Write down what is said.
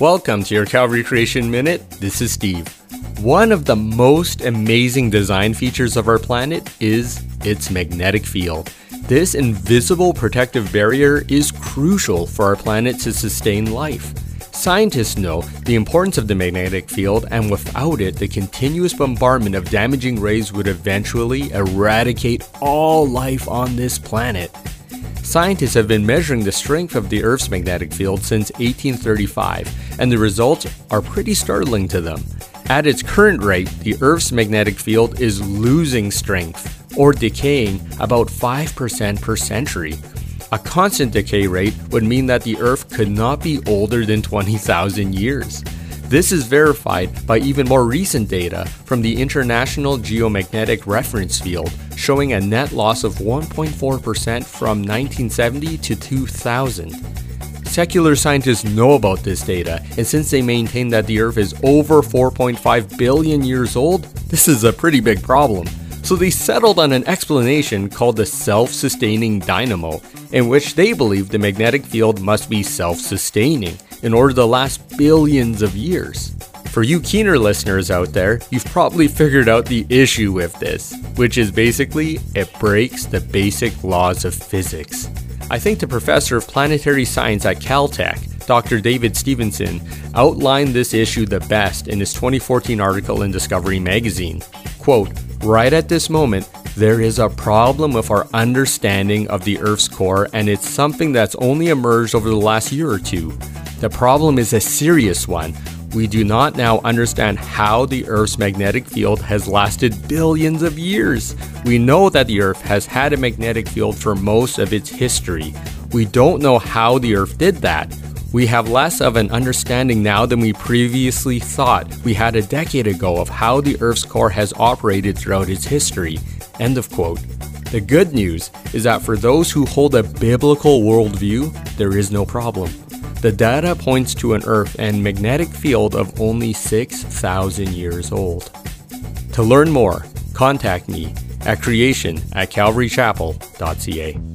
Welcome to your Calvary Creation Minute. This is Steve. One of the most amazing design features of our planet is its magnetic field. This invisible protective barrier is crucial for our planet to sustain life. Scientists know the importance of the magnetic field, and without it, the continuous bombardment of damaging rays would eventually eradicate all life on this planet. Scientists have been measuring the strength of the Earth's magnetic field since 1835, and the results are pretty startling to them. At its current rate, the Earth's magnetic field is losing strength, or decaying, about 5% per century. A constant decay rate would mean that the Earth could not be older than 20,000 years. This is verified by even more recent data from the International Geomagnetic Reference Field, showing a net loss of 1.4% from 1970 to 2000. Secular scientists know about this data, and since they maintain that the Earth is over 4.5 billion years old, this is a pretty big problem. So they settled on an explanation called the self sustaining dynamo, in which they believe the magnetic field must be self sustaining in order to last billions of years. For you keener listeners out there, you've probably figured out the issue with this, which is basically it breaks the basic laws of physics. I think the professor of planetary science at Caltech, Dr. David Stevenson, outlined this issue the best in his 2014 article in Discovery magazine. Quote, right at this moment, there is a problem with our understanding of the Earth's core, and it's something that's only emerged over the last year or two. The problem is a serious one. We do not now understand how the Earth's magnetic field has lasted billions of years. We know that the Earth has had a magnetic field for most of its history. We don't know how the Earth did that. We have less of an understanding now than we previously thought we had a decade ago of how the Earth's core has operated throughout its history. End of quote. The good news is that for those who hold a biblical worldview, there is no problem. The data points to an Earth and magnetic field of only 6,000 years old. To learn more, contact me at creation at calvarychapel.ca.